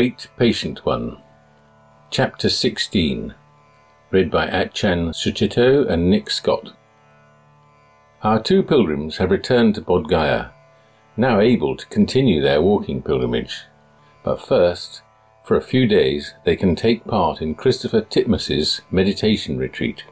Great Patient One. Chapter 16. Read by Ajahn Sucitto and Nick Scott. Our two pilgrims have returned to Bodh Gaya, now able to continue their walking pilgrimage. But first, for a few days, they can take part in Christopher Titmuss's meditation retreat.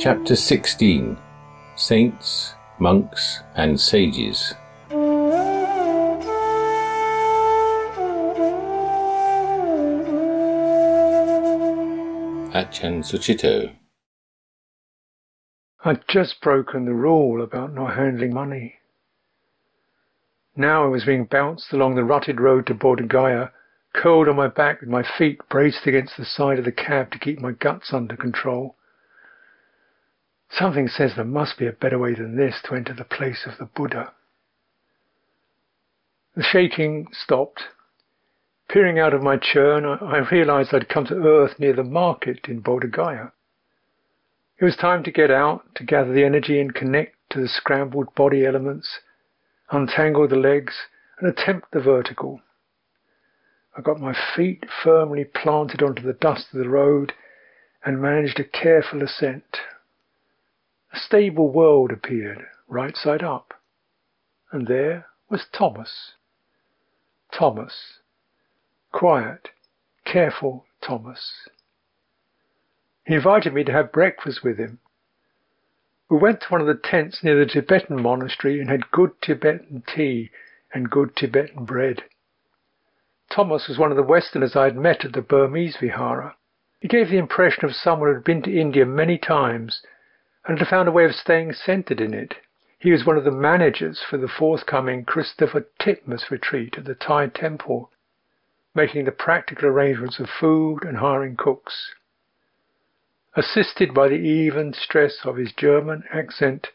Chapter 16 Saints, Monks, and Sages. Ajahn Sucitto. I'd just broken the rule about not handling money. Now I was being bounced along the rutted road to Bodh curled on my back with my feet braced against the side of the cab to keep my guts under control. Something says there must be a better way than this to enter the place of the Buddha. The shaking stopped. Peering out of my churn, I realized I'd come to earth near the market in Bodh Gaya. It was time to get out, to gather the energy and connect to the scrambled body elements, untangle the legs, and attempt the vertical. I got my feet firmly planted onto the dust of the road and managed a careful ascent. A stable world appeared, right side up. And there was Thomas. Thomas. Quiet, careful Thomas. He invited me to have breakfast with him. We went to one of the tents near the Tibetan monastery and had good Tibetan tea and good Tibetan bread. Thomas was one of the Westerners I had met at the Burmese Vihara. He gave the impression of someone who had been to India many times and had found a way of staying centered in it. He was one of the managers for the forthcoming Christopher Titmuss retreat at the Thai temple, making the practical arrangements of food and hiring cooks. Assisted by the even stress of his German accent,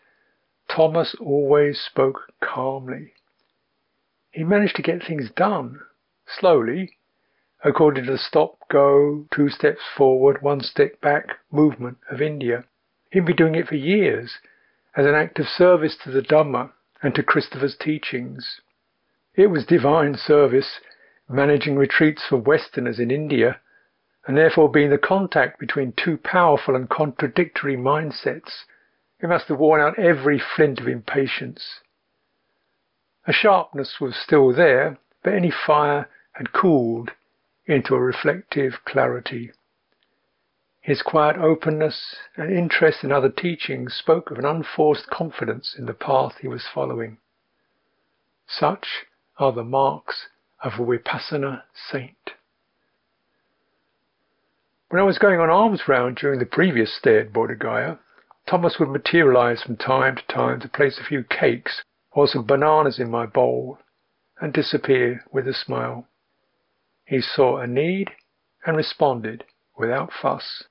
Thomas always spoke calmly. He managed to get things done, slowly, according to the stop, go, two steps forward, one step back movement of India. He'd been doing it for years as an act of service to the Dhamma and to Christopher's teachings. It was divine service, managing retreats for Westerners in India, and therefore being the contact between two powerful and contradictory mindsets. It must have worn out every flint of impatience. A sharpness was still there, but any fire had cooled into a reflective clarity. His quiet openness and interest in other teachings spoke of an unforced confidence in the path he was following. Such are the marks of a Vipassana saint. When I was going on alms round during the previous stay at Bodh Gaya, Thomas would materialize from time to time to place a few cakes or some bananas in my bowl and disappear with a smile. He saw a need and responded without fuss.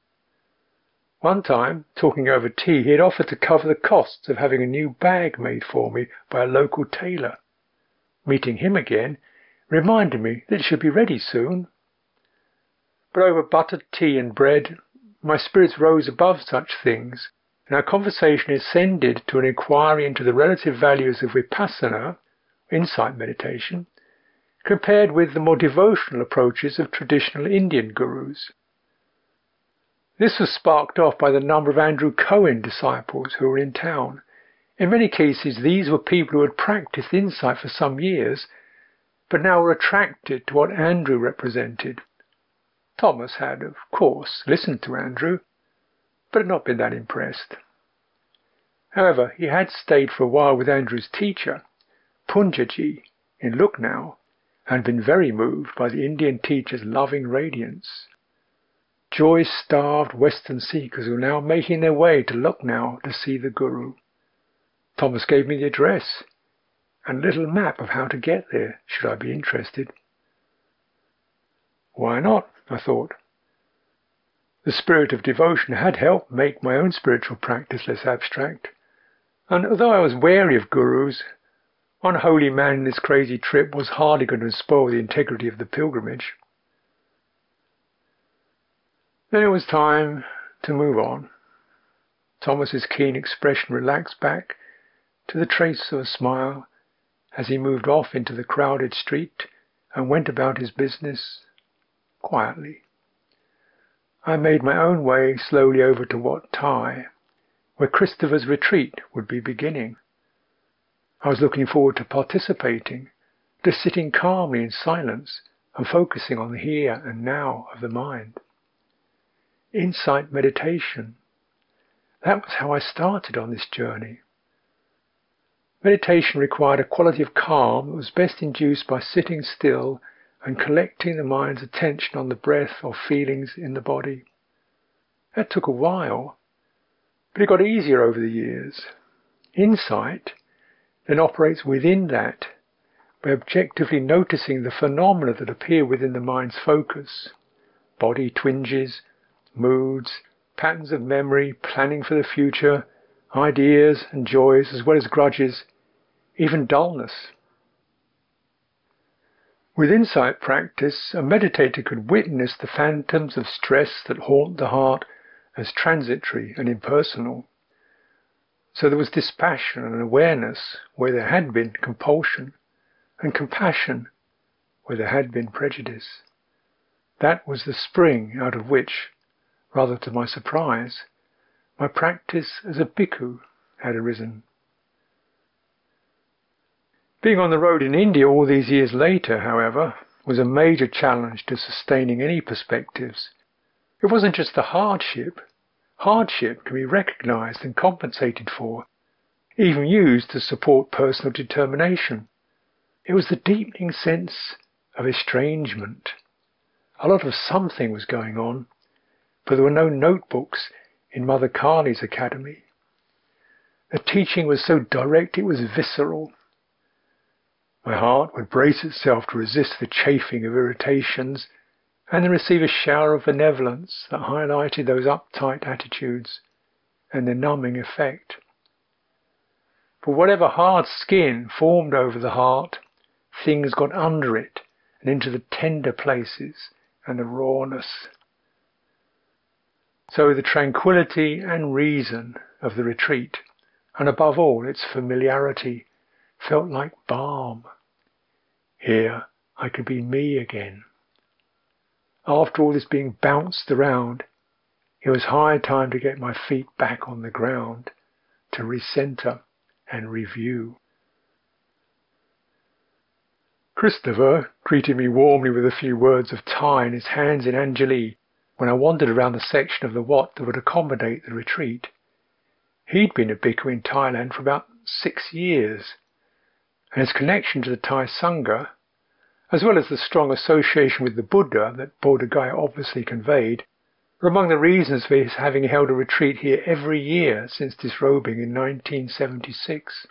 One time, talking over tea, he had offered to cover the costs of having a new bag made for me by a local tailor. Meeting him again reminded me that it should be ready soon. But over buttered tea and bread, my spirits rose above such things, and our conversation ascended to an inquiry into the relative values of vipassana, insight meditation, compared with the more devotional approaches of traditional Indian gurus. This was sparked off by the number of Andrew Cohen disciples who were in town. In many cases, these were people who had practiced insight for some years, but now were attracted to what Andrew represented. Thomas had, of course, listened to Andrew, but had not been that impressed. However, he had stayed for a while with Andrew's teacher, Poonjaji, in Lucknow, and been very moved by the Indian teacher's loving radiance. Joy-starved Western seekers were now making their way to Lucknow to see the Guru. Thomas gave me the address and a little map of how to get there, should I be interested. Why not? I thought. The spirit of devotion had helped make my own spiritual practice less abstract, and although I was wary of gurus, one holy man in this crazy trip was hardly going to spoil the integrity of the pilgrimage. Then it was time to move on. Thomas's keen expression relaxed back to the trace of a smile as he moved off into the crowded street and went about his business quietly. I made my own way slowly over to Wat Thai, where Christopher's retreat would be beginning. I was looking forward to participating, to sitting calmly in silence and focusing on the here and now of the mind. Insight meditation. That was how I started on this journey. Meditation required a quality of calm that was best induced by sitting still and collecting the mind's attention on the breath or feelings in the body. That took a while, but it got easier over the years. Insight then operates within that by objectively noticing the phenomena that appear within the mind's focus body twinges, moods, patterns of memory, planning for the future, ideas and joys as well as grudges, even dullness. With insight practice, a meditator could witness the phantoms of stress that haunt the heart as transitory and impersonal. So there was dispassion and awareness where there had been compulsion, and compassion where there had been prejudice. That was the spring out of which, rather to my surprise, my practice as a bhikkhu had arisen. Being on the road in India all these years later, however, was a major challenge to sustaining any perspectives. It wasn't just the hardship. Hardship can be recognized and compensated for, even used to support personal determination. It was the deepening sense of estrangement. A lot of something was going on, but there were no notebooks in Mother Kali's academy. The teaching was so direct it was visceral. My heart would brace itself to resist the chafing of irritations and then receive a shower of benevolence that highlighted those uptight attitudes and their numbing effect. For whatever hard skin formed over the heart, things got under it and into the tender places and the rawness. So the tranquility and reason of the retreat, and above all its familiarity, felt like balm. Here I could be me again. After all this being bounced around, it was high time to get my feet back on the ground, to recenter and review. Christopher greeted me warmly with a few words of Thai and his hands in Anjali when I wandered around the section of the Wat that would accommodate the retreat. He'd been a bhikkhu in Thailand for about six years and his connection to the Thai Sangha, as well as the strong association with the Buddha that Bodh Gaya obviously conveyed, were among the reasons for his having held a retreat here every year since disrobing in 1976.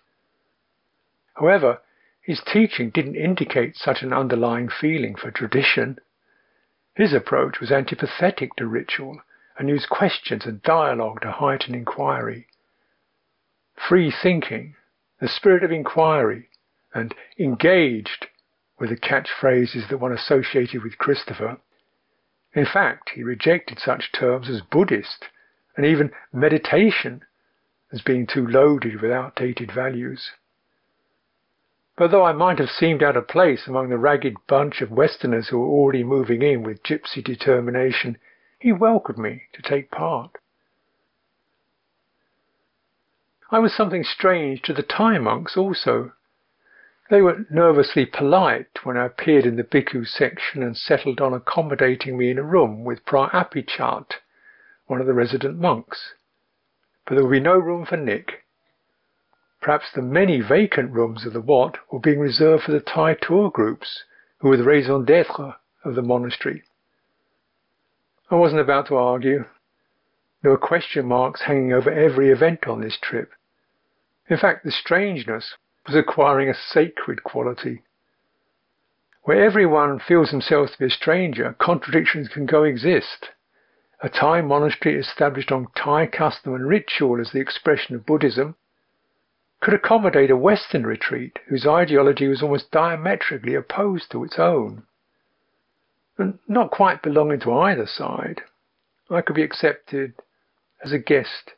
However, his teaching didn't indicate such an underlying feeling for tradition. His approach was antipathetic to ritual and used questions and dialogue to heighten inquiry. Free thinking, the spirit of inquiry, and engaged were the catchphrases that one associated with Christopher. In fact, he rejected such terms as Buddhist and even meditation as being too loaded with outdated values. But though I might have seemed out of place among the ragged bunch of Westerners who were already moving in with gypsy determination, he welcomed me to take part. I was something strange to the Thai monks also. They were nervously polite when I appeared in the Bhikkhu section and settled on accommodating me in a room with Pra Apichat, one of the resident monks. But there would be no room for Nick. Perhaps the many vacant rooms of the Wat were being reserved for the Thai tour groups, who were the raison d'etre of the monastery. I wasn't about to argue. There were question marks hanging over every event on this trip. In fact, the strangeness was acquiring a sacred quality. Where everyone feels himself to be a stranger, contradictions can coexist. A Thai monastery established on Thai custom and ritual as the expression of Buddhism could accommodate a Western retreat whose ideology was almost diametrically opposed to its own. And not quite belonging to either side, I could be accepted as a guest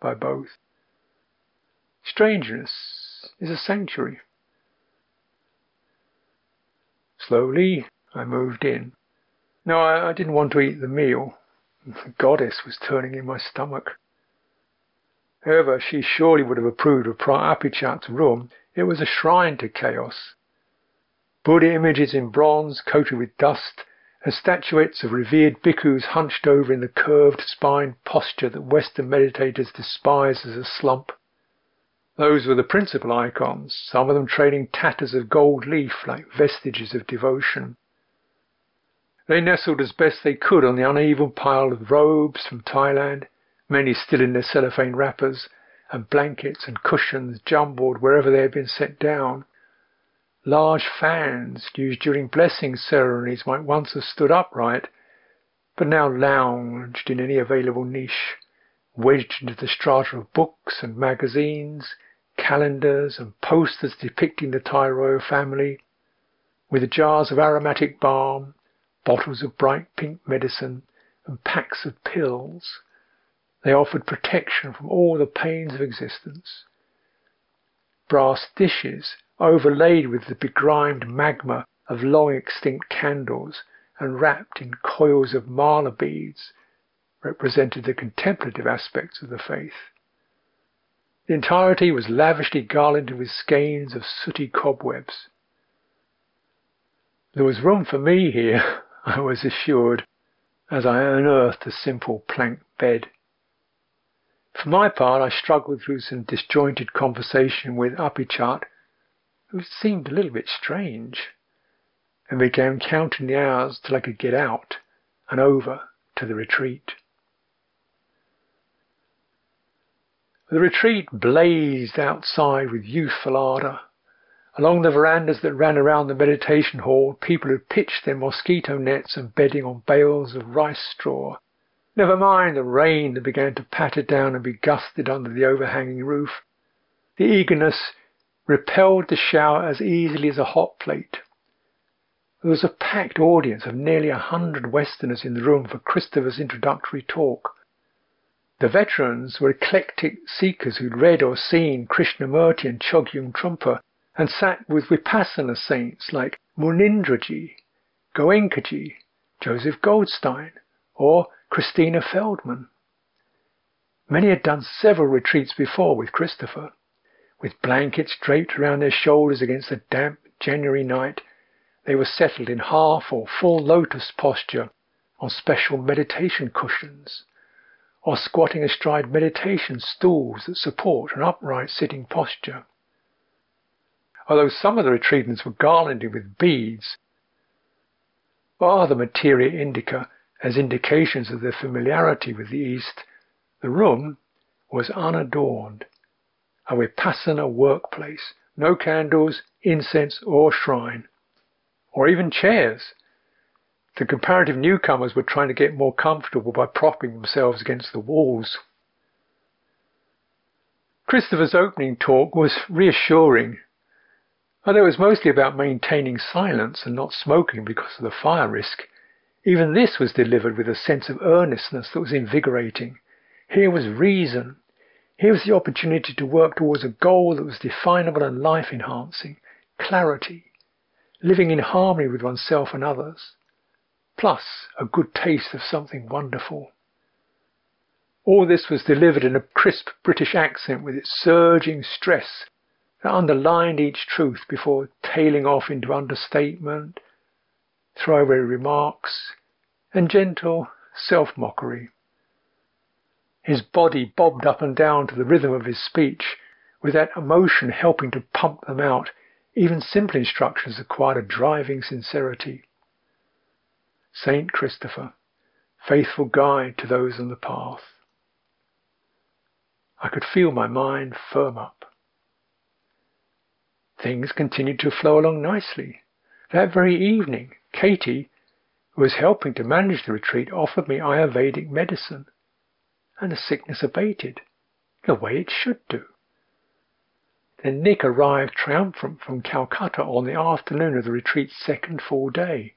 by both. Strangeness is a sanctuary. Slowly, I moved in. No, I, I didn't want to eat the meal. The goddess was turning in my stomach. However, she surely would have approved of Pra Apichat's room. It was a shrine to chaos. Buddha images in bronze coated with dust, and statuettes of revered bhikkhus hunched over in the curved spine posture that Western meditators despise as a slump. Those were the principal icons, some of them trailing tatters of gold leaf like vestiges of devotion. They nestled as best they could on the uneven pile of robes from Thailand, many still in their cellophane wrappers, and blankets and cushions jumbled wherever they had been set down. Large fans used during blessing ceremonies might once have stood upright, but now lounged in any available niche, wedged into the strata of books and magazines, calendars and posters depicting the Thai royal family, with jars of aromatic balm, bottles of bright pink medicine, and packs of pills. They offered protection from all the pains of existence. Brass dishes overlaid with the begrimed magma of long extinct candles and wrapped in coils of mala beads, represented the contemplative aspects of the faith. The entirety was lavishly garlanded with skeins of sooty cobwebs. There was room for me here, I was assured, as I unearthed a simple plank bed. For my part, I struggled through some disjointed conversation with Apichat who seemed a little bit strange, and began counting the hours till I could get out and over to the retreat. The retreat blazed outside with youthful ardour. Along the verandas that ran around the meditation hall, people had pitched their mosquito nets and bedding on bales of rice straw. Never mind the rain that began to patter down and be gusted under the overhanging roof. The eagerness repelled the shower as easily as a hot plate. There was a packed audience of nearly a hundred Westerners in the room for Christopher's introductory talk. The veterans were eclectic seekers who'd read or seen Krishnamurti and Chogyam Trungpa and sat with Vipassana saints like Munindraji, Goenkaji, Joseph Goldstein, or Christina Feldman. Many had done several retreats before with Christopher. With blankets draped around their shoulders against the damp January night, they were settled in half or full lotus posture on special meditation cushions, or squatting astride meditation stools that support an upright sitting posture. Although some of the retreatants were garlanded with beads or other materia indica as indications of their familiarity with the East, the room was unadorned a Vipassana workplace. No candles, incense, or shrine, or even chairs. The comparative newcomers were trying to get more comfortable by propping themselves against the walls. Christopher's opening talk was reassuring. Although it was mostly about maintaining silence and not smoking because of the fire risk, even this was delivered with a sense of earnestness that was invigorating. Here was reason, here was the opportunity to work towards a goal that was definable and life enhancing clarity, living in harmony with oneself and others, plus a good taste of something wonderful. All this was delivered in a crisp British accent with its surging stress that underlined each truth before tailing off into understatement, throwaway remarks, and gentle self mockery. His body bobbed up and down to the rhythm of his speech, with that emotion helping to pump them out. Even simple instructions acquired a driving sincerity. Saint Christopher, faithful guide to those on the path. I could feel my mind firm up. Things continued to flow along nicely. That very evening, Katie, who was helping to manage the retreat, offered me Ayurvedic medicine and the sickness abated, the way it should do. Then Nick arrived triumphant from Calcutta on the afternoon of the retreat's second full day.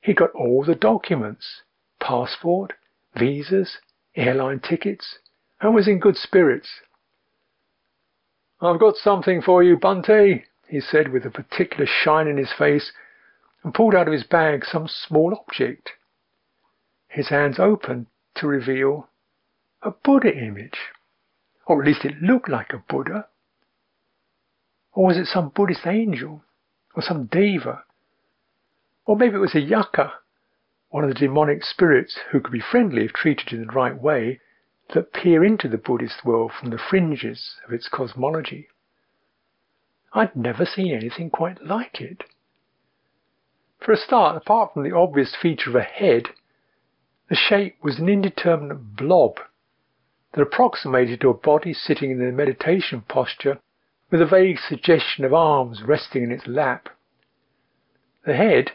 He got all the documents passport, visas, airline tickets, and was in good spirits. I've got something for you, Bunty, he said with a particular shine in his face, and pulled out of his bag some small object. His hands opened to reveal a Buddha image, or at least it looked like a Buddha. Or was it some Buddhist angel, or some deva? Or maybe it was a yakkha, one of the demonic spirits who could be friendly if treated in the right way, that peer into the Buddhist world from the fringes of its cosmology. I'd never seen anything quite like it. For a start, apart from the obvious feature of a head, the shape was an indeterminate blob that approximated to a body sitting in a meditation posture with a vague suggestion of arms resting in its lap. The head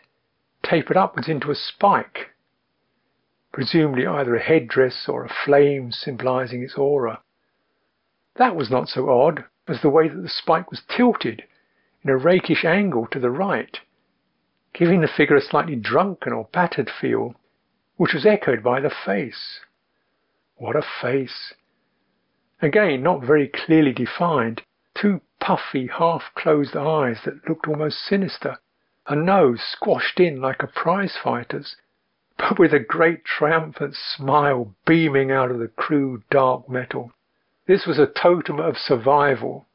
tapered upwards into a spike, presumably either a headdress or a flame symbolizing its aura. That was not so odd as the way that the spike was tilted in a rakish angle to the right, giving the figure a slightly drunken or battered feel, which was echoed by the face. What a face! Again, not very clearly defined, two puffy, half-closed eyes that looked almost sinister, a nose squashed in like a prize fighter's, but with a great triumphant smile beaming out of the crude dark metal. This was a totem of survival.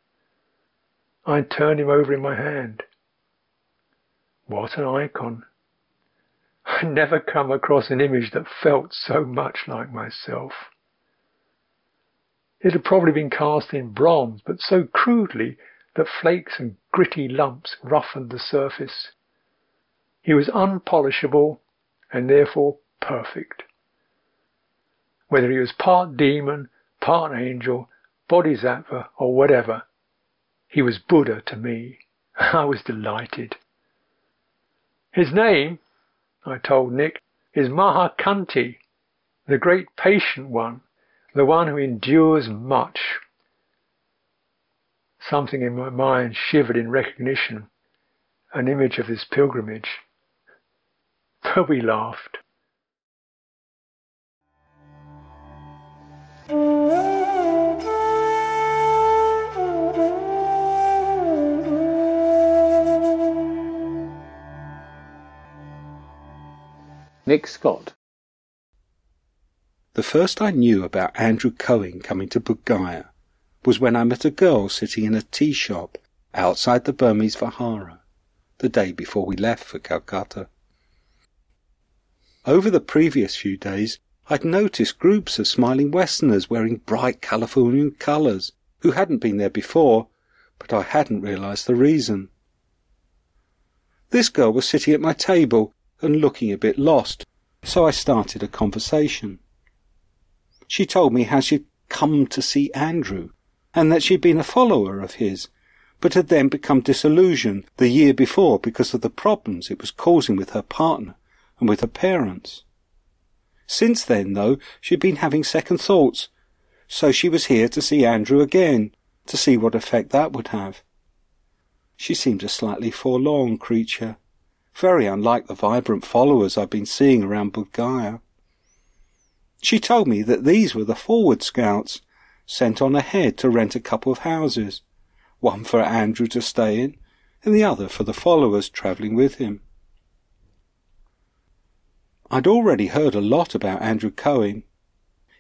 I turned him over in my hand. What an icon. I never come across an image that felt so much like myself. It had probably been cast in bronze, but so crudely that flakes and gritty lumps roughened the surface. He was unpolishable and therefore perfect. Whether he was part demon, part angel, bodhisattva, or whatever, he was Buddha to me. I was delighted. His name, I told Nick, is Mahakhanti, the great patient one, the one who endures much. Something in my mind shivered in recognition, an image of this pilgrimage. But we laughed. Nick Scott the first I knew about Andrew Cohen coming to Bodh Gaya was when I met a girl sitting in a tea shop outside the Burmese Vihara the day before we left for Calcutta. Over the previous few days, I'd noticed groups of smiling Westerners wearing bright Californian colours who hadn't been there before, but I hadn't realised the reason. This girl was sitting at my table and looking a bit lost, so I started a conversation. She told me how she'd come to see Andrew, and that she'd been a follower of his, but had then become disillusioned the year before because of the problems it was causing with her partner and with her parents. Since then, though, she'd been having second thoughts, so she was here to see Andrew again, to see what effect that would have. She seemed a slightly forlorn creature, very unlike the vibrant followers I've been seeing around Bodh Gaya. She told me that these were the forward scouts, sent on ahead to rent a couple of houses, one for Andrew to stay in, and the other for the followers travelling with him. I'd already heard a lot about Andrew Cohen.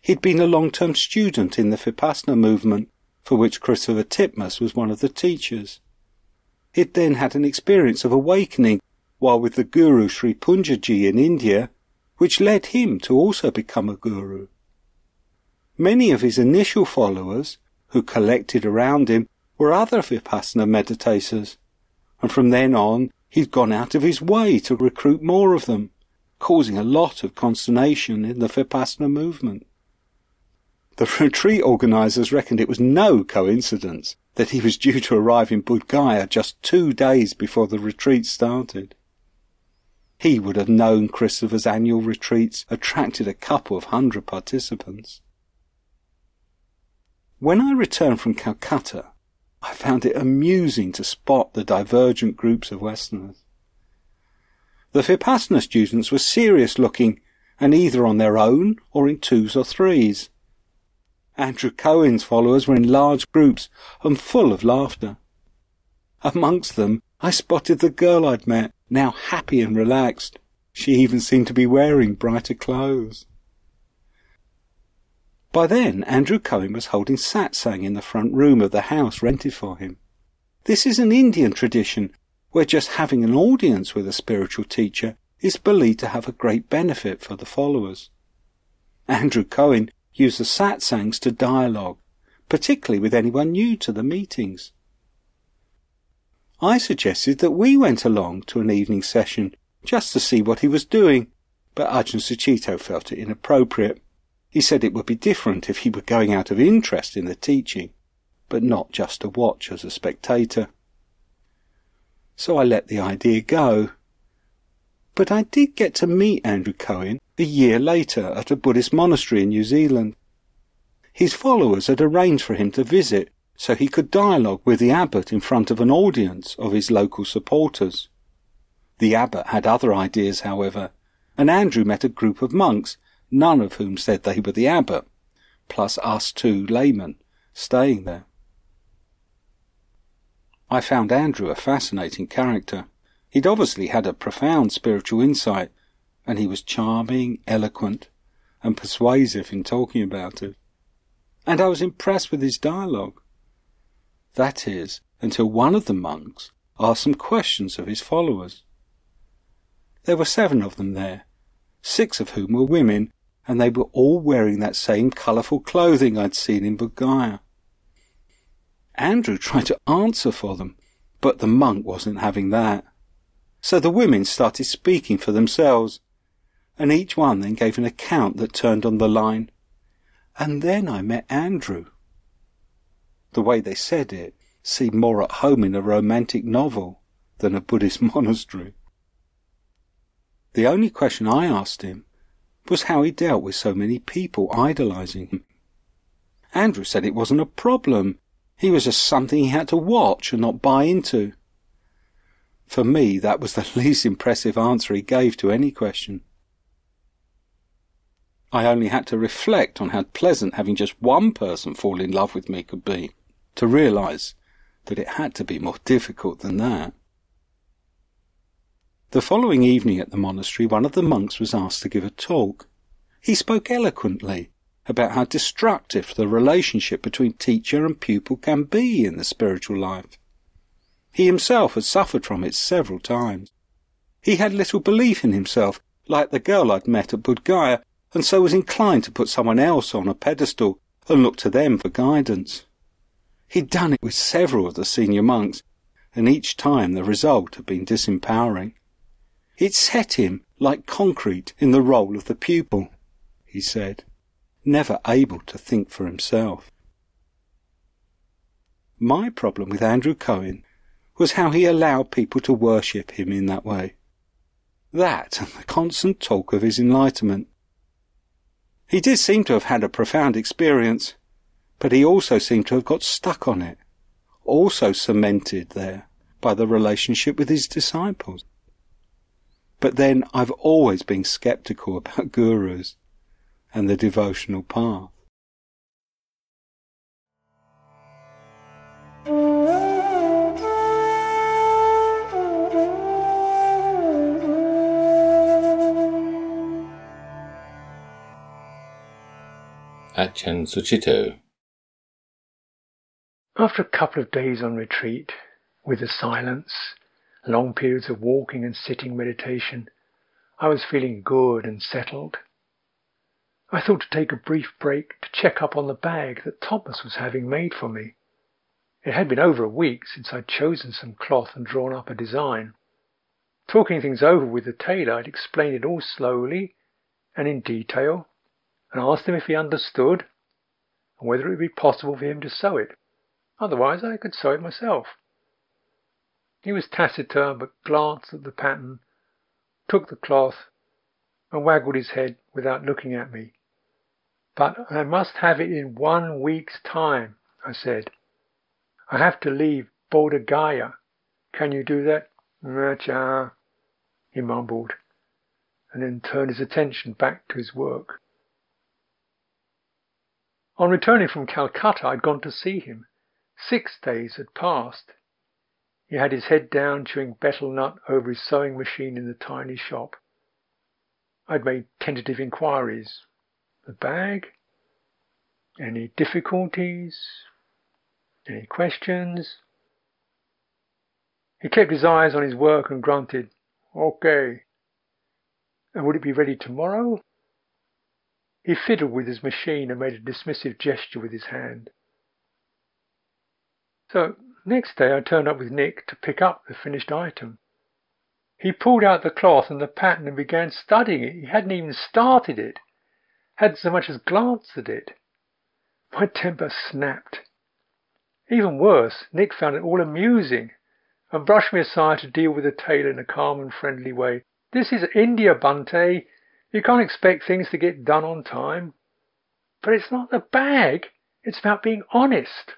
He'd been a long-term student in the Vipassana movement, for which Christopher Titmuss was one of the teachers. He'd then had an experience of awakening while with the Guru Sri Poonjaji in India which led him to also become a guru. Many of his initial followers, who collected around him, were other Vipassana meditators, and from then on he'd gone out of his way to recruit more of them, causing a lot of consternation in the Vipassana movement. The retreat organisers reckoned it was no coincidence that he was due to arrive in Bodh Gaya just two days before the retreat started. He would have known Christopher's annual retreats attracted a couple of hundred participants. When I returned from Calcutta, I found it amusing to spot the divergent groups of Westerners. The Vipassana students were serious looking and either on their own or in twos or threes. Andrew Cohen's followers were in large groups and full of laughter. Amongst them, I spotted the girl I'd met, now happy and relaxed. She even seemed to be wearing brighter clothes. By then, Andrew Cohen was holding satsang in the front room of the house rented for him. This is an Indian tradition where just having an audience with a spiritual teacher is believed to have a great benefit for the followers. Andrew Cohen used the satsangs to dialogue, particularly with anyone new to the meetings. I suggested that we went along to an evening session just to see what he was doing, but Ajahn Sucitto felt it inappropriate. He said it would be different if he were going out of interest in the teaching, but not just to watch as a spectator. So I let the idea go. But I did get to meet Andrew Cohen a year later at a Buddhist monastery in New Zealand. His followers had arranged for him to visit so he could dialogue with the abbot in front of an audience of his local supporters. The abbot had other ideas, however, and Andrew met a group of monks, none of whom said they were the abbot, plus us two laymen staying there. I found Andrew a fascinating character. He'd obviously had a profound spiritual insight, and he was charming, eloquent, and persuasive in talking about it. And I was impressed with his dialogue. That is, until one of the monks asked some questions of his followers. There were seven of them there, six of whom were women, and they were all wearing that same colourful clothing I'd seen in Gaya. Andrew tried to answer for them, but the monk wasn't having that. So the women started speaking for themselves, and each one then gave an account that turned on the line, and then I met Andrew. The way they said it seemed more at home in a romantic novel than a Buddhist monastery. The only question I asked him was how he dealt with so many people idolizing him. Andrew said it wasn't a problem. He was just something he had to watch and not buy into. For me, that was the least impressive answer he gave to any question. I only had to reflect on how pleasant having just one person fall in love with me could be to realize that it had to be more difficult than that. The following evening at the monastery, one of the monks was asked to give a talk. He spoke eloquently about how destructive the relationship between teacher and pupil can be in the spiritual life. He himself had suffered from it several times. He had little belief in himself, like the girl I'd met at Bodh Gaya, and so was inclined to put someone else on a pedestal and look to them for guidance. He'd done it with several of the senior monks, and each time the result had been disempowering. It set him like concrete in the role of the pupil, he said, never able to think for himself. My problem with Andrew Cohen was how he allowed people to worship him in that way. That and the constant talk of his enlightenment. He did seem to have had a profound experience, but he also seemed to have got stuck on it, also cemented there by the relationship with his disciples. But then I've always been skeptical about gurus and the devotional path. Ajahn Sucitto After a couple of days on retreat, with the silence, long periods of walking and sitting meditation, I was feeling good and settled. I thought to take a brief break to check up on the bag that Thomas was having made for me. It had been over a week since I'd chosen some cloth and drawn up a design. Talking things over with the tailor, I'd explained it all slowly and in detail, and asked him if he understood and whether it would be possible for him to sew it. Otherwise, I could sew it myself. He was taciturn, but glanced at the pattern, took the cloth, and waggled his head without looking at me. But I must have it in one week's time, I said. I have to leave Bodh. Can you do that? Acha, he mumbled. and then turned his attention back to his work. On returning from Calcutta, I'd gone to see him. Six days had passed. He had his head down, chewing betel nut over his sewing machine in the tiny shop. I'd made tentative inquiries. The bag? Any difficulties? Any questions? He kept his eyes on his work and grunted, OK. And would it be ready tomorrow? He fiddled with his machine and made a dismissive gesture with his hand. So next day I turned up with Nick to pick up the finished item. He pulled out the cloth and the pattern and began studying it. He hadn't even started it, hadn't so much as glanced at it. My temper snapped. Even worse, Nick found it all amusing and brushed me aside to deal with the tailor in a calm and friendly way. This is India, Bunty. You can't expect things to get done on time. But it's not the bag. It's about being honest.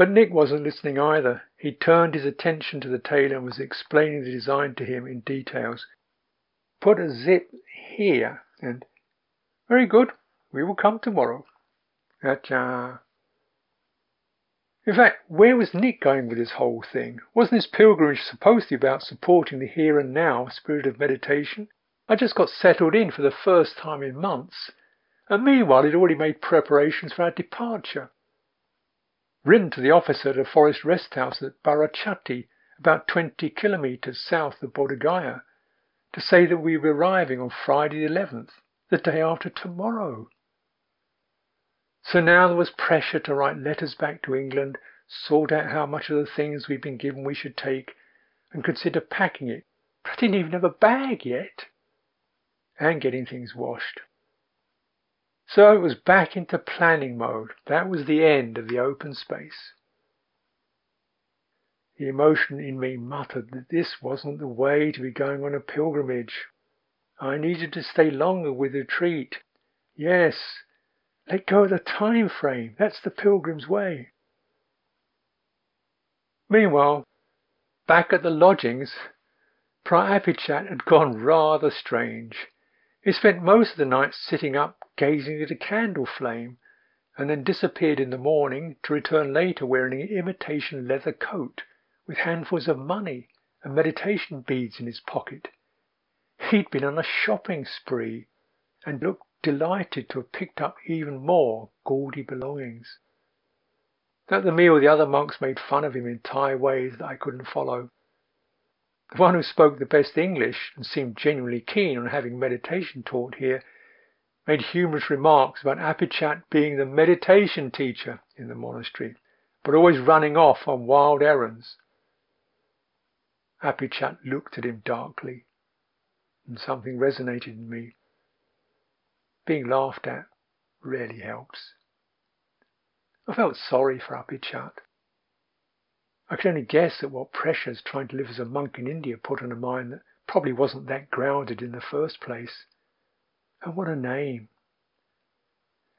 But Nick wasn't listening either. He turned his attention to the tailor and was explaining the design to him in details. Put a zip here and... Very good. We will come tomorrow. Acha. Uh, in fact, where was Nick going with this whole thing? Wasn't this pilgrimage supposed to be about supporting the here and now spirit of meditation? I just got settled in for the first time in months, and meanwhile he'd already made preparations for our departure. Written to the officer at a forest rest house at Barachatti, about twenty kilometres south of Bodh Gaya, to say that we were arriving on Friday the 11th, the day after tomorrow. So now there was pressure to write letters back to England, sort out how much of the things we'd been given we should take, and consider packing it. But I didn't even have a bag yet. And getting things washed. So it was back into planning mode. That was the end of the open space. The emotion in me muttered that this wasn't the way to be going on a pilgrimage. I needed to stay longer with the retreat. Yes, let go of the time frame. That's the pilgrim's way. Meanwhile, back at the lodgings, Pra Apichat had gone rather strange. He spent most of the night sitting up gazing at a candle flame, and then disappeared in the morning to return later wearing an imitation leather coat with handfuls of money and meditation beads in his pocket. He'd been on a shopping spree and looked delighted to have picked up even more gaudy belongings. At the meal, the other monks made fun of him in Thai ways that I couldn't follow. The one who spoke the best English and seemed genuinely keen on having meditation taught here made humorous remarks about Apichat being the meditation teacher in the monastery, but always running off on wild errands. Apichat looked at him darkly, and something resonated in me. Being laughed at really helps. I felt sorry for Apichat. I could only guess at what pressures trying to live as a monk in India put on a mind that probably wasn't that grounded in the first place. And what a name!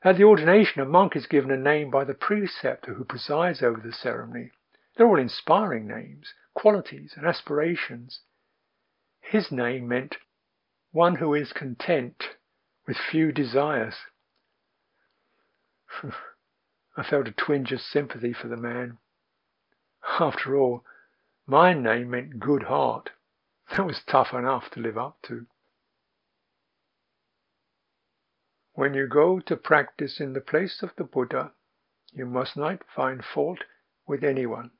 At the ordination, a monk is given a name by the preceptor who presides over the ceremony. They're all inspiring names, qualities, and aspirations. His name meant one who is content with few desires. I felt a twinge of sympathy for the man. After all, my name meant good heart. That was tough enough to live up to. When you go to practice in the place of the Buddha, you must not find fault with anyone.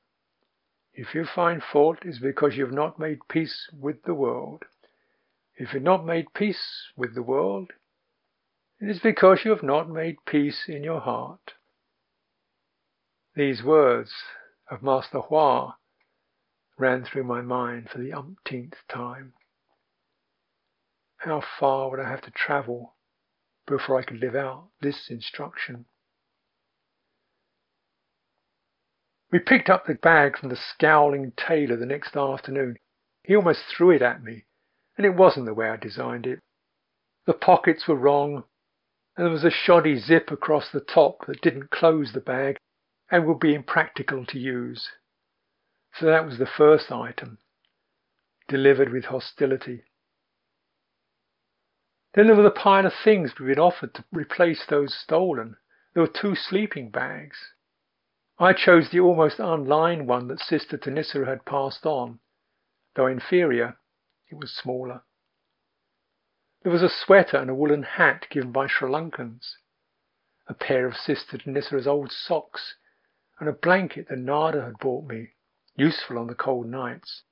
If you find fault, it is because you have not made peace with the world. If you have not made peace with the world, it is because you have not made peace in your heart. These words of Master Hua ran through my mind for the umpteenth time. How far would I have to travel before I could live out this instruction. We picked up the bag from the scowling tailor the next afternoon. He almost threw it at me, and it wasn't the way I designed it. The pockets were wrong, and there was a shoddy zip across the top that didn't close the bag and would be impractical to use. So that was the first item, delivered with hostility. Then there were the pile of things we'd been offered to replace those stolen. There were two sleeping bags. I chose the almost unlined one that Sister Thanissara had passed on. Though inferior, it was smaller. There was a sweater and a woolen hat given by Sri Lankans, a pair of Sister Thanissara's old socks, and a blanket that Nada had bought me, useful on the cold nights.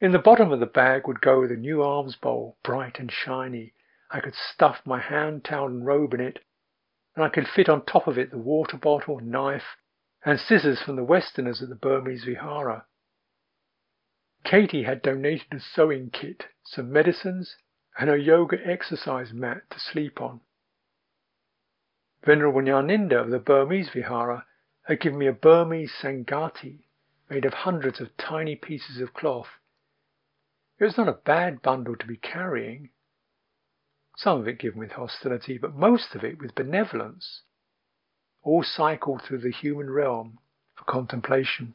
In the bottom of the bag would go the new alms bowl, bright and shiny. I could stuff my hand towel and robe in it, and I could fit on top of it the water bottle, knife, and scissors from the Westerners at the Burmese Vihara. Katie had donated a sewing kit, some medicines, and a yoga exercise mat to sleep on. Venerable Nyaninda of the Burmese Vihara had given me a Burmese sanghati made of hundreds of tiny pieces of cloth. It was not a bad bundle to be carrying, some of it given with hostility, but most of it with benevolence, all cycled through the human realm for contemplation.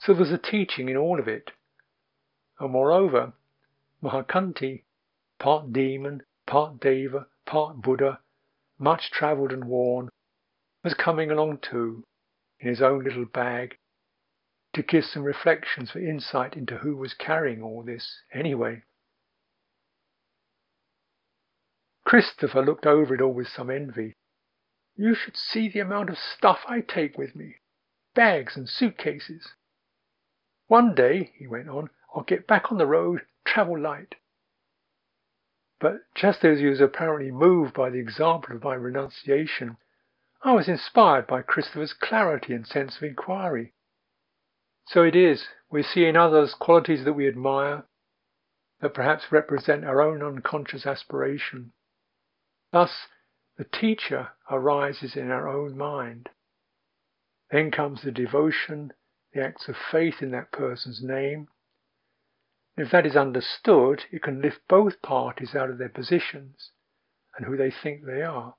So there's a teaching in all of it. And moreover, Mahakhanti, part demon, part deva, part Buddha, much travelled and worn, was coming along too, in his own little bag, to give some reflections for insight into who was carrying all this anyway. Christopher looked over it all with some envy. You should see the amount of stuff I take with me bags and suitcases. One day, he went on, I'll get back on the road, travel light. But just as he was apparently moved by the example of my renunciation, I was inspired by Christopher's clarity and sense of inquiry. So it is, we see in others qualities that we admire, that perhaps represent our own unconscious aspiration. Thus, the teacher arises in our own mind. Then comes the devotion, the acts of faith in that person's name. if that is understood, it can lift both parties out of their positions and who they think they are.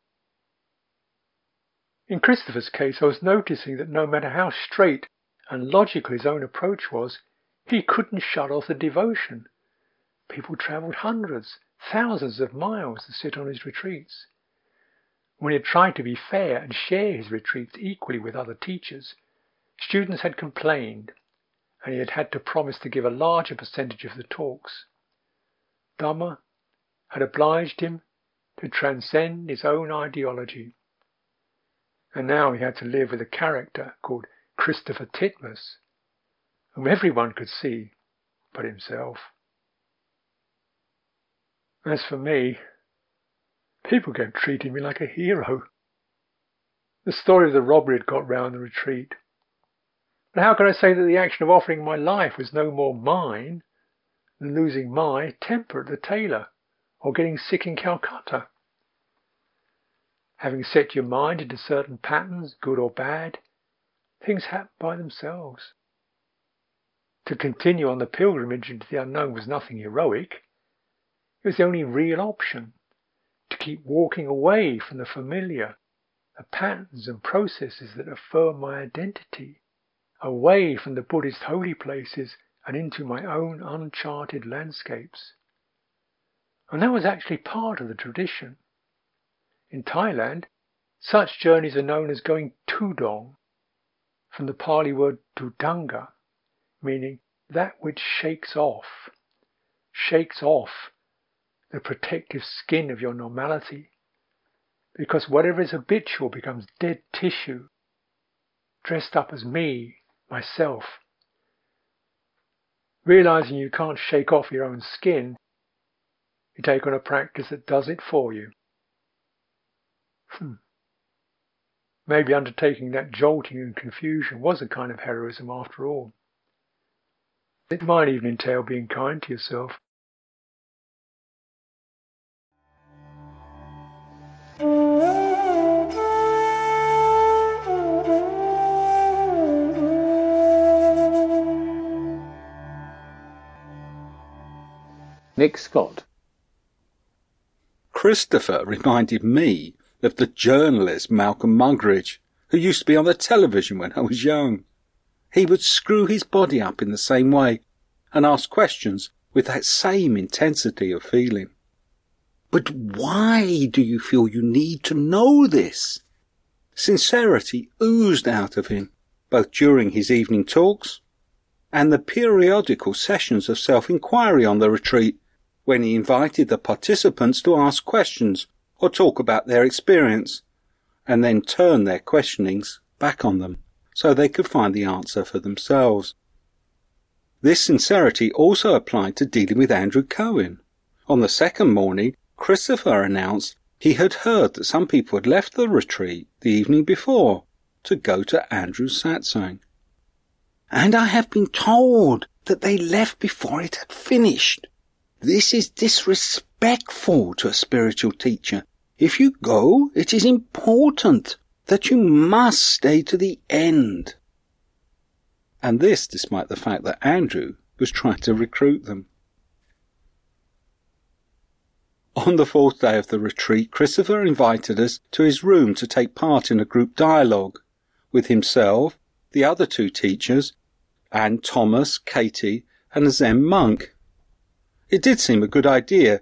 In Christopher's case, I was noticing that no matter how straight and logical his own approach was, he couldn't shut off the devotion. People travelled hundreds, thousands of miles to sit on his retreats. When he had tried to be fair and share his retreats equally with other teachers, Students had complained, and he had had to promise to give a larger percentage of the talks. Dhamma had obliged him to transcend his own ideology. And now he had to live with a character called Christopher Titmuss, whom everyone could see but himself. As for me, people kept treating me like a hero. The story of the robbery had got round the retreat. But how could I say that the action of offering my life was no more mine than losing my temper at the tailor or getting sick in Calcutta? Having set your mind into certain patterns, good or bad, things happen by themselves. To continue on the pilgrimage into the unknown was nothing heroic. It was the only real option. To keep walking away from the familiar, the patterns and processes that affirm my identity away from the Buddhist holy places and into my own uncharted landscapes. And that was actually part of the tradition. In Thailand, such journeys are known as going tudong, from the Pali word dhutanga, meaning that which shakes off, shakes off the protective skin of your normality, because whatever is habitual becomes dead tissue, dressed up as me myself. Realizing you can't shake off your own skin, you take on a practice that does it for you. Hmm. Maybe undertaking that jolting and confusion was a kind of heroism after all. It might even entail being kind to yourself. Nick Scott. Christopher reminded me of the journalist Malcolm Muggeridge, who used to be on the television when I was young. He would screw his body up in the same way and ask questions with that same intensity of feeling. But why do you feel you need to know this? Sincerity oozed out of him, both during his evening talks and the periodical sessions of self-inquiry on the retreat when he invited the participants to ask questions or talk about their experience and then turn their questionings back on them so they could find the answer for themselves. This sincerity also applied to dealing with Andrew Cohen. On the second morning, Christopher announced he had heard that some people had left the retreat the evening before to go to Andrew's satsang and I have been told that they left before it had finished. This is disrespectful to a spiritual teacher. If you go, it is important that you must stay to the end. And this despite the fact that Andrew was trying to recruit them. On the fourth day of the retreat, Christopher invited us to his room to take part in a group dialogue with himself, the other two teachers, and Thomas, Katie, and a Zen monk. It did seem a good idea,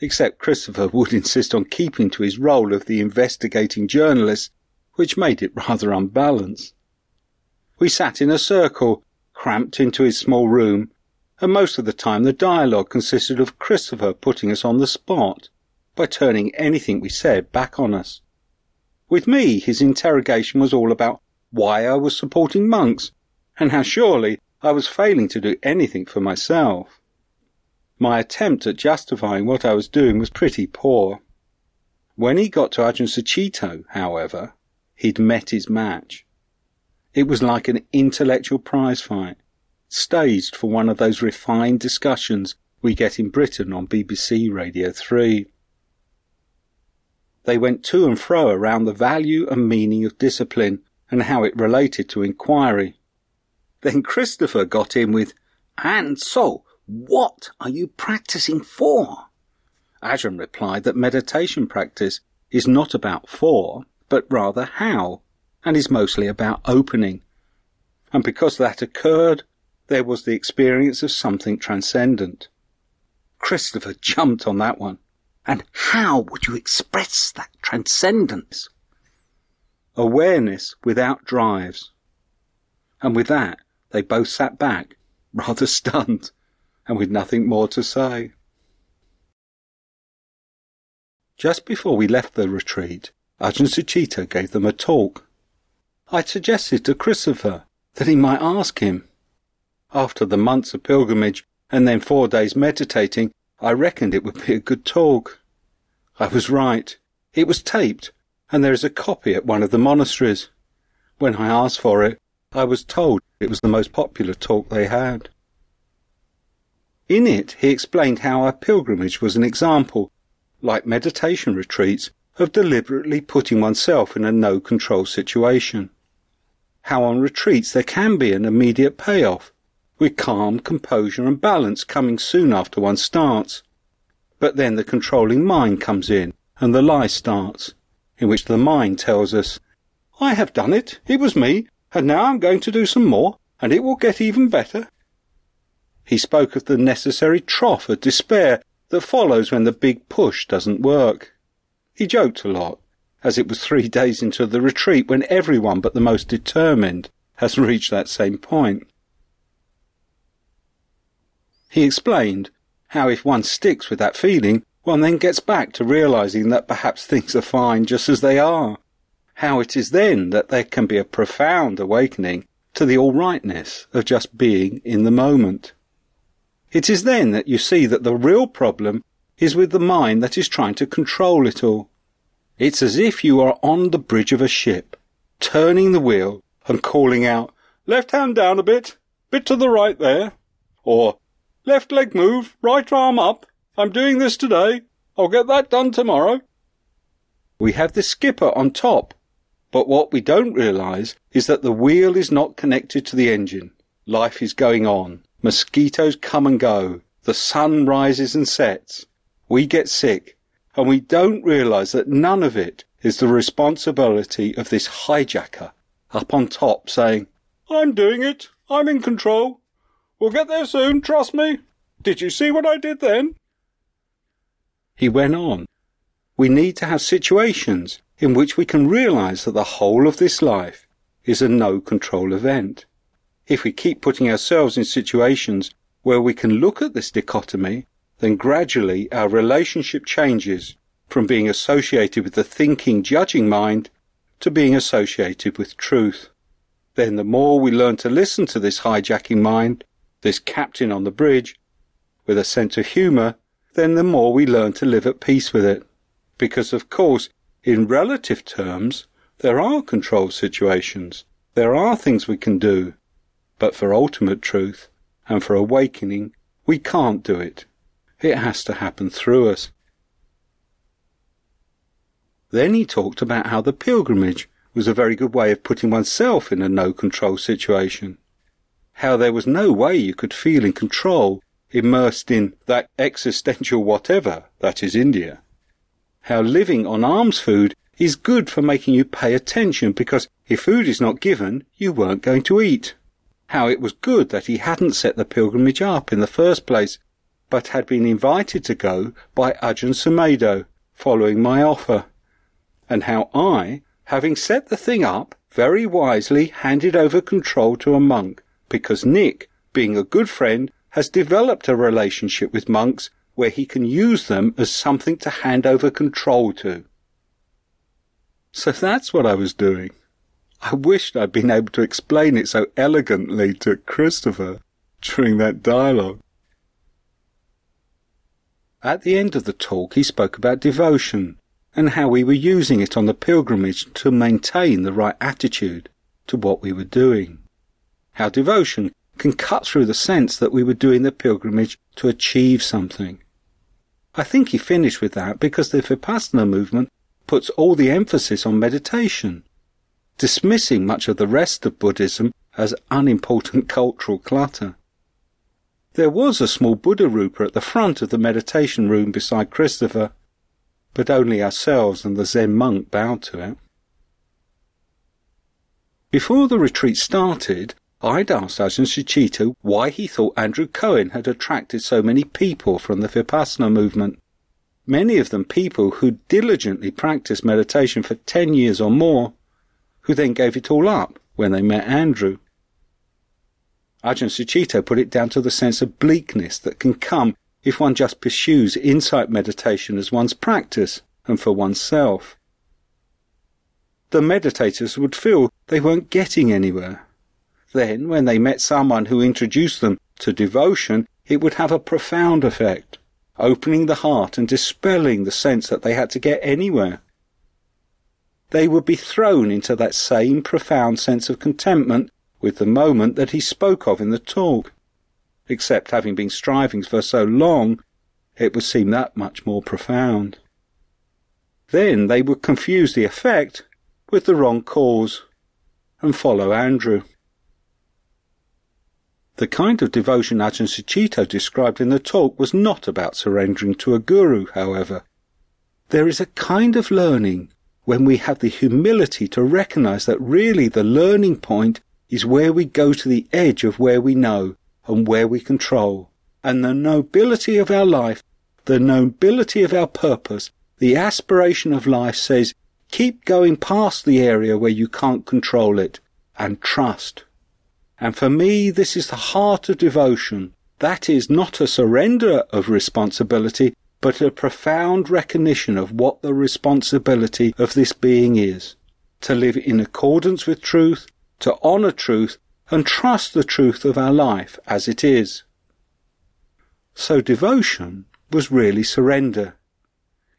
except Christopher would insist on keeping to his role of the investigating journalist, which made it rather unbalanced. We sat in a circle, cramped into his small room, and most of the time the dialogue consisted of Christopher putting us on the spot by turning anything we said back on us. With me, his interrogation was all about why I was supporting monks and how surely I was failing to do anything for myself. My attempt at justifying what I was doing was pretty poor. When he got to Sucitto, however, he'd met his match. It was like an intellectual prize fight, staged for one of those refined discussions we get in Britain on BBC Radio 3. They went to and fro around the value and meaning of discipline and how it related to inquiry. Then Christopher got in with, And so, what are you practicing for? Ajahn replied that meditation practice is not about for, but rather how, and is mostly about opening. And because that occurred, there was the experience of something transcendent. Christopher jumped on that one. And how would you express that transcendence? Awareness without drives. And with that, they both sat back, rather stunned, and with nothing more to say. Just before we left the retreat, Ajahn Sucitto gave them a talk. I suggested to Christopher that he might ask him. After the months of pilgrimage and then four days meditating, I reckoned it would be a good talk. I was right. It was taped, and there is a copy at one of the monasteries. When I asked for it, I was told it was the most popular talk they had. In it, he explained how our pilgrimage was an example, like meditation retreats, of deliberately putting oneself in a no control situation. How on retreats there can be an immediate payoff, with calm, composure, and balance coming soon after one starts. But then the controlling mind comes in, and the lie starts, in which the mind tells us, I have done it, it was me, and now I'm going to do some more, and it will get even better. He spoke of the necessary trough of despair that follows when the big push doesn't work. He joked a lot, as it was three days into the retreat when everyone but the most determined has reached that same point. He explained how if one sticks with that feeling, one then gets back to realizing that perhaps things are fine just as they are, how it is then that there can be a profound awakening to the all rightness of just being in the moment. It is then that you see that the real problem is with the mind that is trying to control it all. It's as if you are on the bridge of a ship, turning the wheel and calling out, left hand down a bit, bit to the right there, or left leg move, right arm up, I'm doing this today, I'll get that done tomorrow. We have the skipper on top but what we don't realize is that the wheel is not connected to the engine. Life is going on. Mosquitoes come and go. The sun rises and sets. We get sick. And we don't realize that none of it is the responsibility of this hijacker up on top saying, I'm doing it. I'm in control. We'll get there soon, trust me. Did you see what I did then? He went on, We need to have situations in which we can realize that the whole of this life is a no control event. If we keep putting ourselves in situations where we can look at this dichotomy, then gradually our relationship changes from being associated with the thinking, judging mind to being associated with truth. Then the more we learn to listen to this hijacking mind, this captain on the bridge, with a sense of humour, then the more we learn to live at peace with it. Because of course, in relative terms, there are control situations. There are things we can do. But for ultimate truth and for awakening, we can't do it. It has to happen through us. Then he talked about how the pilgrimage was a very good way of putting oneself in a no control situation. How there was no way you could feel in control immersed in that existential whatever that is India. How living on alms food is good for making you pay attention because if food is not given, you weren't going to eat. How it was good that he hadn't set the pilgrimage up in the first place, but had been invited to go by Ajahn Sumedho, following my offer. And how I, having set the thing up, very wisely handed over control to a monk, because Nick, being a good friend, has developed a relationship with monks where he can use them as something to hand over control to. So that's what I was doing. I wished I'd been able to explain it so elegantly to Christopher during that dialogue. At the end of the talk, he spoke about devotion and how we were using it on the pilgrimage to maintain the right attitude to what we were doing. How devotion can cut through the sense that we were doing the pilgrimage to achieve something. I think he finished with that because the Vipassana movement puts all the emphasis on meditation, dismissing much of the rest of Buddhism as unimportant cultural clutter. There was a small Buddha Rupa at the front of the meditation room beside Christopher, but only ourselves and the Zen monk bowed to it. Before the retreat started, I'd asked Ajahn Sucitto why he thought Andrew Cohen had attracted so many people from the Vipassana movement. Many of them people who diligently practiced meditation for ten years or more, who then gave it all up when they met Andrew. Ajahn Sucitto put it down to the sense of bleakness that can come if one just pursues insight meditation as one's practice and for oneself. The meditators would feel they weren't getting anywhere then, when they met someone who introduced them to devotion, it would have a profound effect, opening the heart and dispelling the sense that they had to get anywhere. They would be thrown into that same profound sense of contentment with the moment that he spoke of in the talk. Except having been striving for so long, it would seem that much more profound. Then they would confuse the effect with the wrong cause and follow Andrew. The kind of devotion Ajahn Sucitto described in the talk was not about surrendering to a guru, however. There is a kind of learning when we have the humility to recognize that really the learning point is where we go to the edge of where we know and where we control. And the nobility of our life, the nobility of our purpose, the aspiration of life says, keep going past the area where you can't control it and trust. And for me, this is the heart of devotion. That is not a surrender of responsibility, but a profound recognition of what the responsibility of this being is. To live in accordance with truth, to honour truth, and trust the truth of our life as it is. So devotion was really surrender,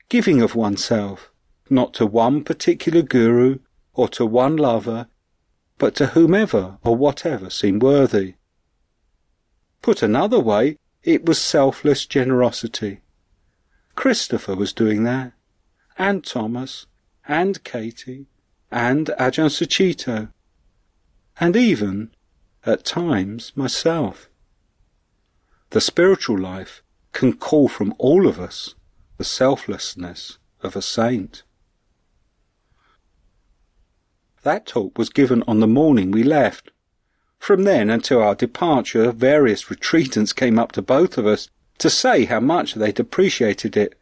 giving of oneself, not to one particular guru or to one lover, but to whomever or whatever seemed worthy. Put another way, it was selfless generosity. Christopher was doing that, and Thomas, and Katie, and Ajahn Sucitto, and even, at times, myself. The spiritual life can call from all of us the selflessness of a saint. That talk was given on the morning we left. From then until our departure, various retreatants came up to both of us to say how much they'd appreciated it,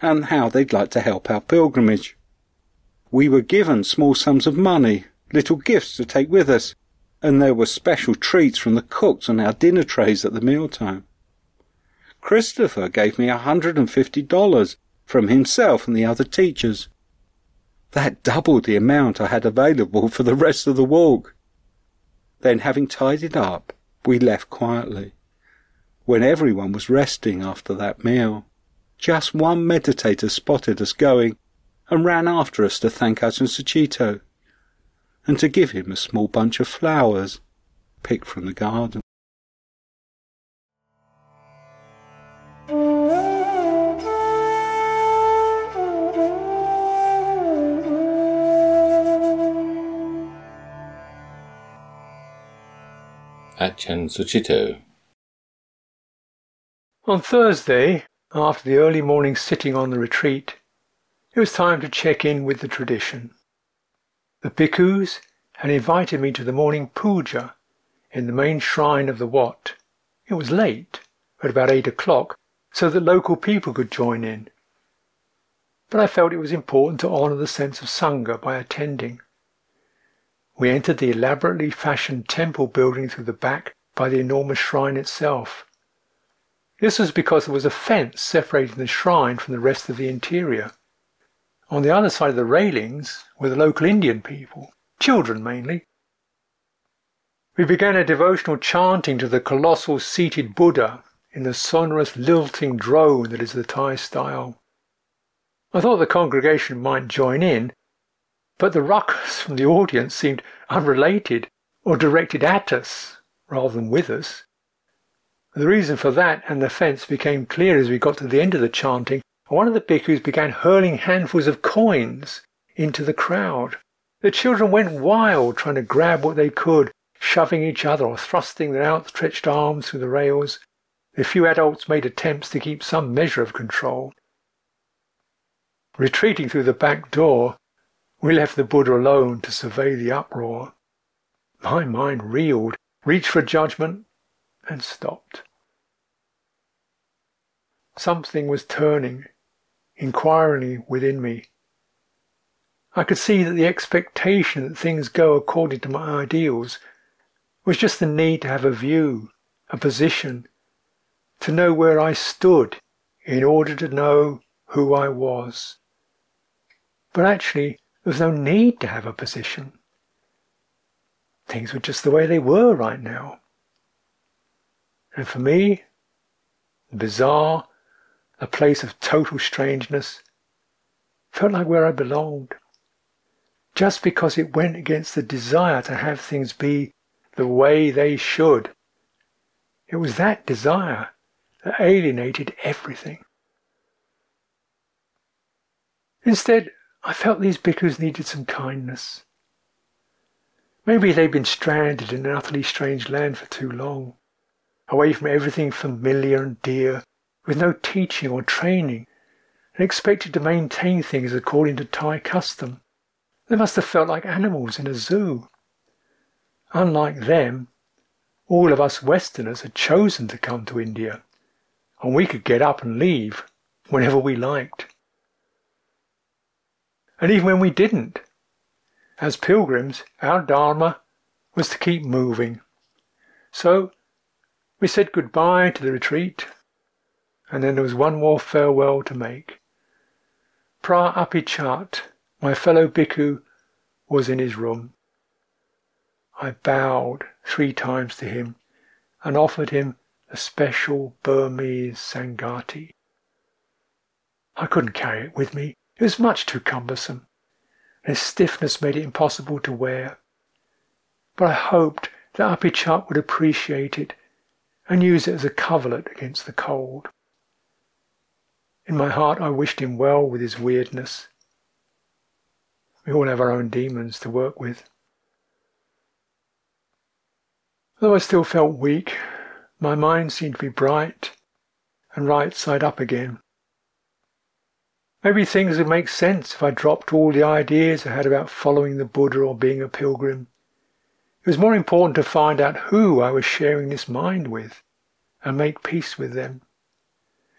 and how they'd like to help our pilgrimage. We were given small sums of money, little gifts to take with us, and there were special treats from the cooks on our dinner trays at the mealtime. Christopher gave me a hundred and fifty dollars from himself and the other teachers. That doubled the amount I had available for the rest of the walk. Then, having tidied up, we left quietly. When everyone was resting after that meal, just one meditator spotted us going and ran after us to thank us and Sucitto, and to give him a small bunch of flowers picked from the garden. Ajahn Sucitto. On Thursday, after the early morning sitting on the retreat, it was time to check in with the tradition. The bhikkhus had invited me to the morning puja in the main shrine of the Wat. It was late, at about eight o'clock, so that local people could join in. But I felt it was important to honour the sense of Sangha by attending. We entered the elaborately fashioned temple building through the back by the enormous shrine itself. This was because there was a fence separating the shrine from the rest of the interior. On the other side of the railings were the local Indian people, children mainly. We began a devotional chanting to the colossal seated Buddha in the sonorous lilting drone that is the Thai style. I thought the congregation might join in, but the ruckus from the audience seemed unrelated or directed at us rather than with us. The reason for that and the fence became clear as we got to the end of the chanting one of the bhikkhus began hurling handfuls of coins into the crowd. The children went wild, trying to grab what they could, shoving each other or thrusting their outstretched arms through the rails. The few adults made attempts to keep some measure of control. Retreating through the back door, we left the Buddha alone to survey the uproar. My mind reeled, reached for judgment, and stopped. Something was turning inquiringly within me. I could see that the expectation that things go according to my ideals was just the need to have a view, a position, to know where I stood in order to know who I was. But actually, there was no need to have a position. Things were just the way they were right now. And for me, the bizarre, a place of total strangeness, felt like where I belonged. Just because it went against the desire to have things be the way they should. It was that desire that alienated everything. Instead, I felt these bhikkhus needed some kindness. Maybe they'd been stranded in an utterly strange land for too long, away from everything familiar and dear with no teaching or training, and expected to maintain things according to Thai custom. They must have felt like animals in a zoo. Unlike them, all of us Westerners had chosen to come to India, and we could get up and leave whenever we liked. And even when we didn't, as pilgrims, our Dharma was to keep moving. So we said goodbye to the retreat and then there was one more farewell to make. Pra Apichat, my fellow bhikkhu, was in his room. I bowed three times to him and offered him a special Burmese Sanghati. I couldn't carry it with me. It was much too cumbersome. and Its stiffness made it impossible to wear. But I hoped that Apichat would appreciate it and use it as a coverlet against the cold. In my heart, I wished him well with his weirdness. We all have our own demons to work with. Though I still felt weak, my mind seemed to be bright and right side up again. Maybe things would make sense if I dropped all the ideas I had about following the Buddha or being a pilgrim. It was more important to find out who I was sharing this mind with and make peace with them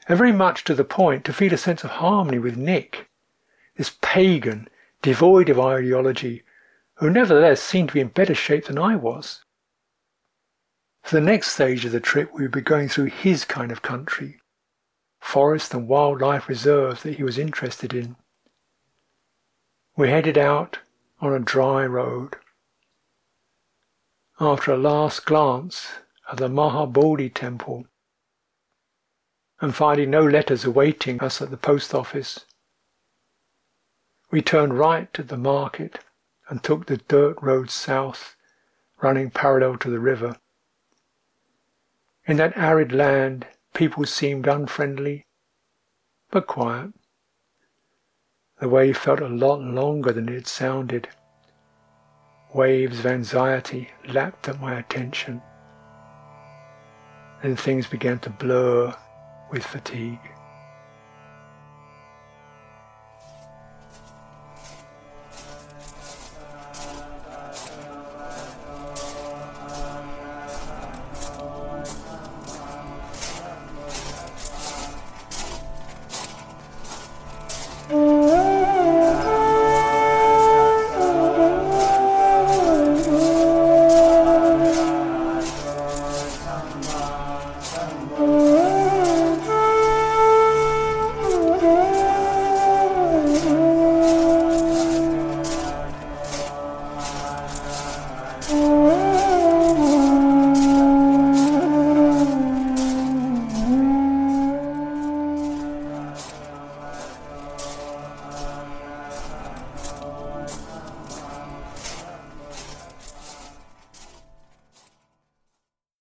and very much to the point to feel a sense of harmony with Nick, this pagan, devoid of ideology, who nevertheless seemed to be in better shape than I was. For the next stage of the trip, we would be going through his kind of country, forest and wildlife reserves that he was interested in. We headed out on a dry road. After a last glance at the Mahabodhi temple and finding no letters awaiting us at the post office, we turned right at the market and took the dirt road south, running parallel to the river. In that arid land, people seemed unfriendly, but quiet. The way felt a lot longer than it had sounded. Waves of anxiety lapped at my attention. Then things began to blur with fatigue.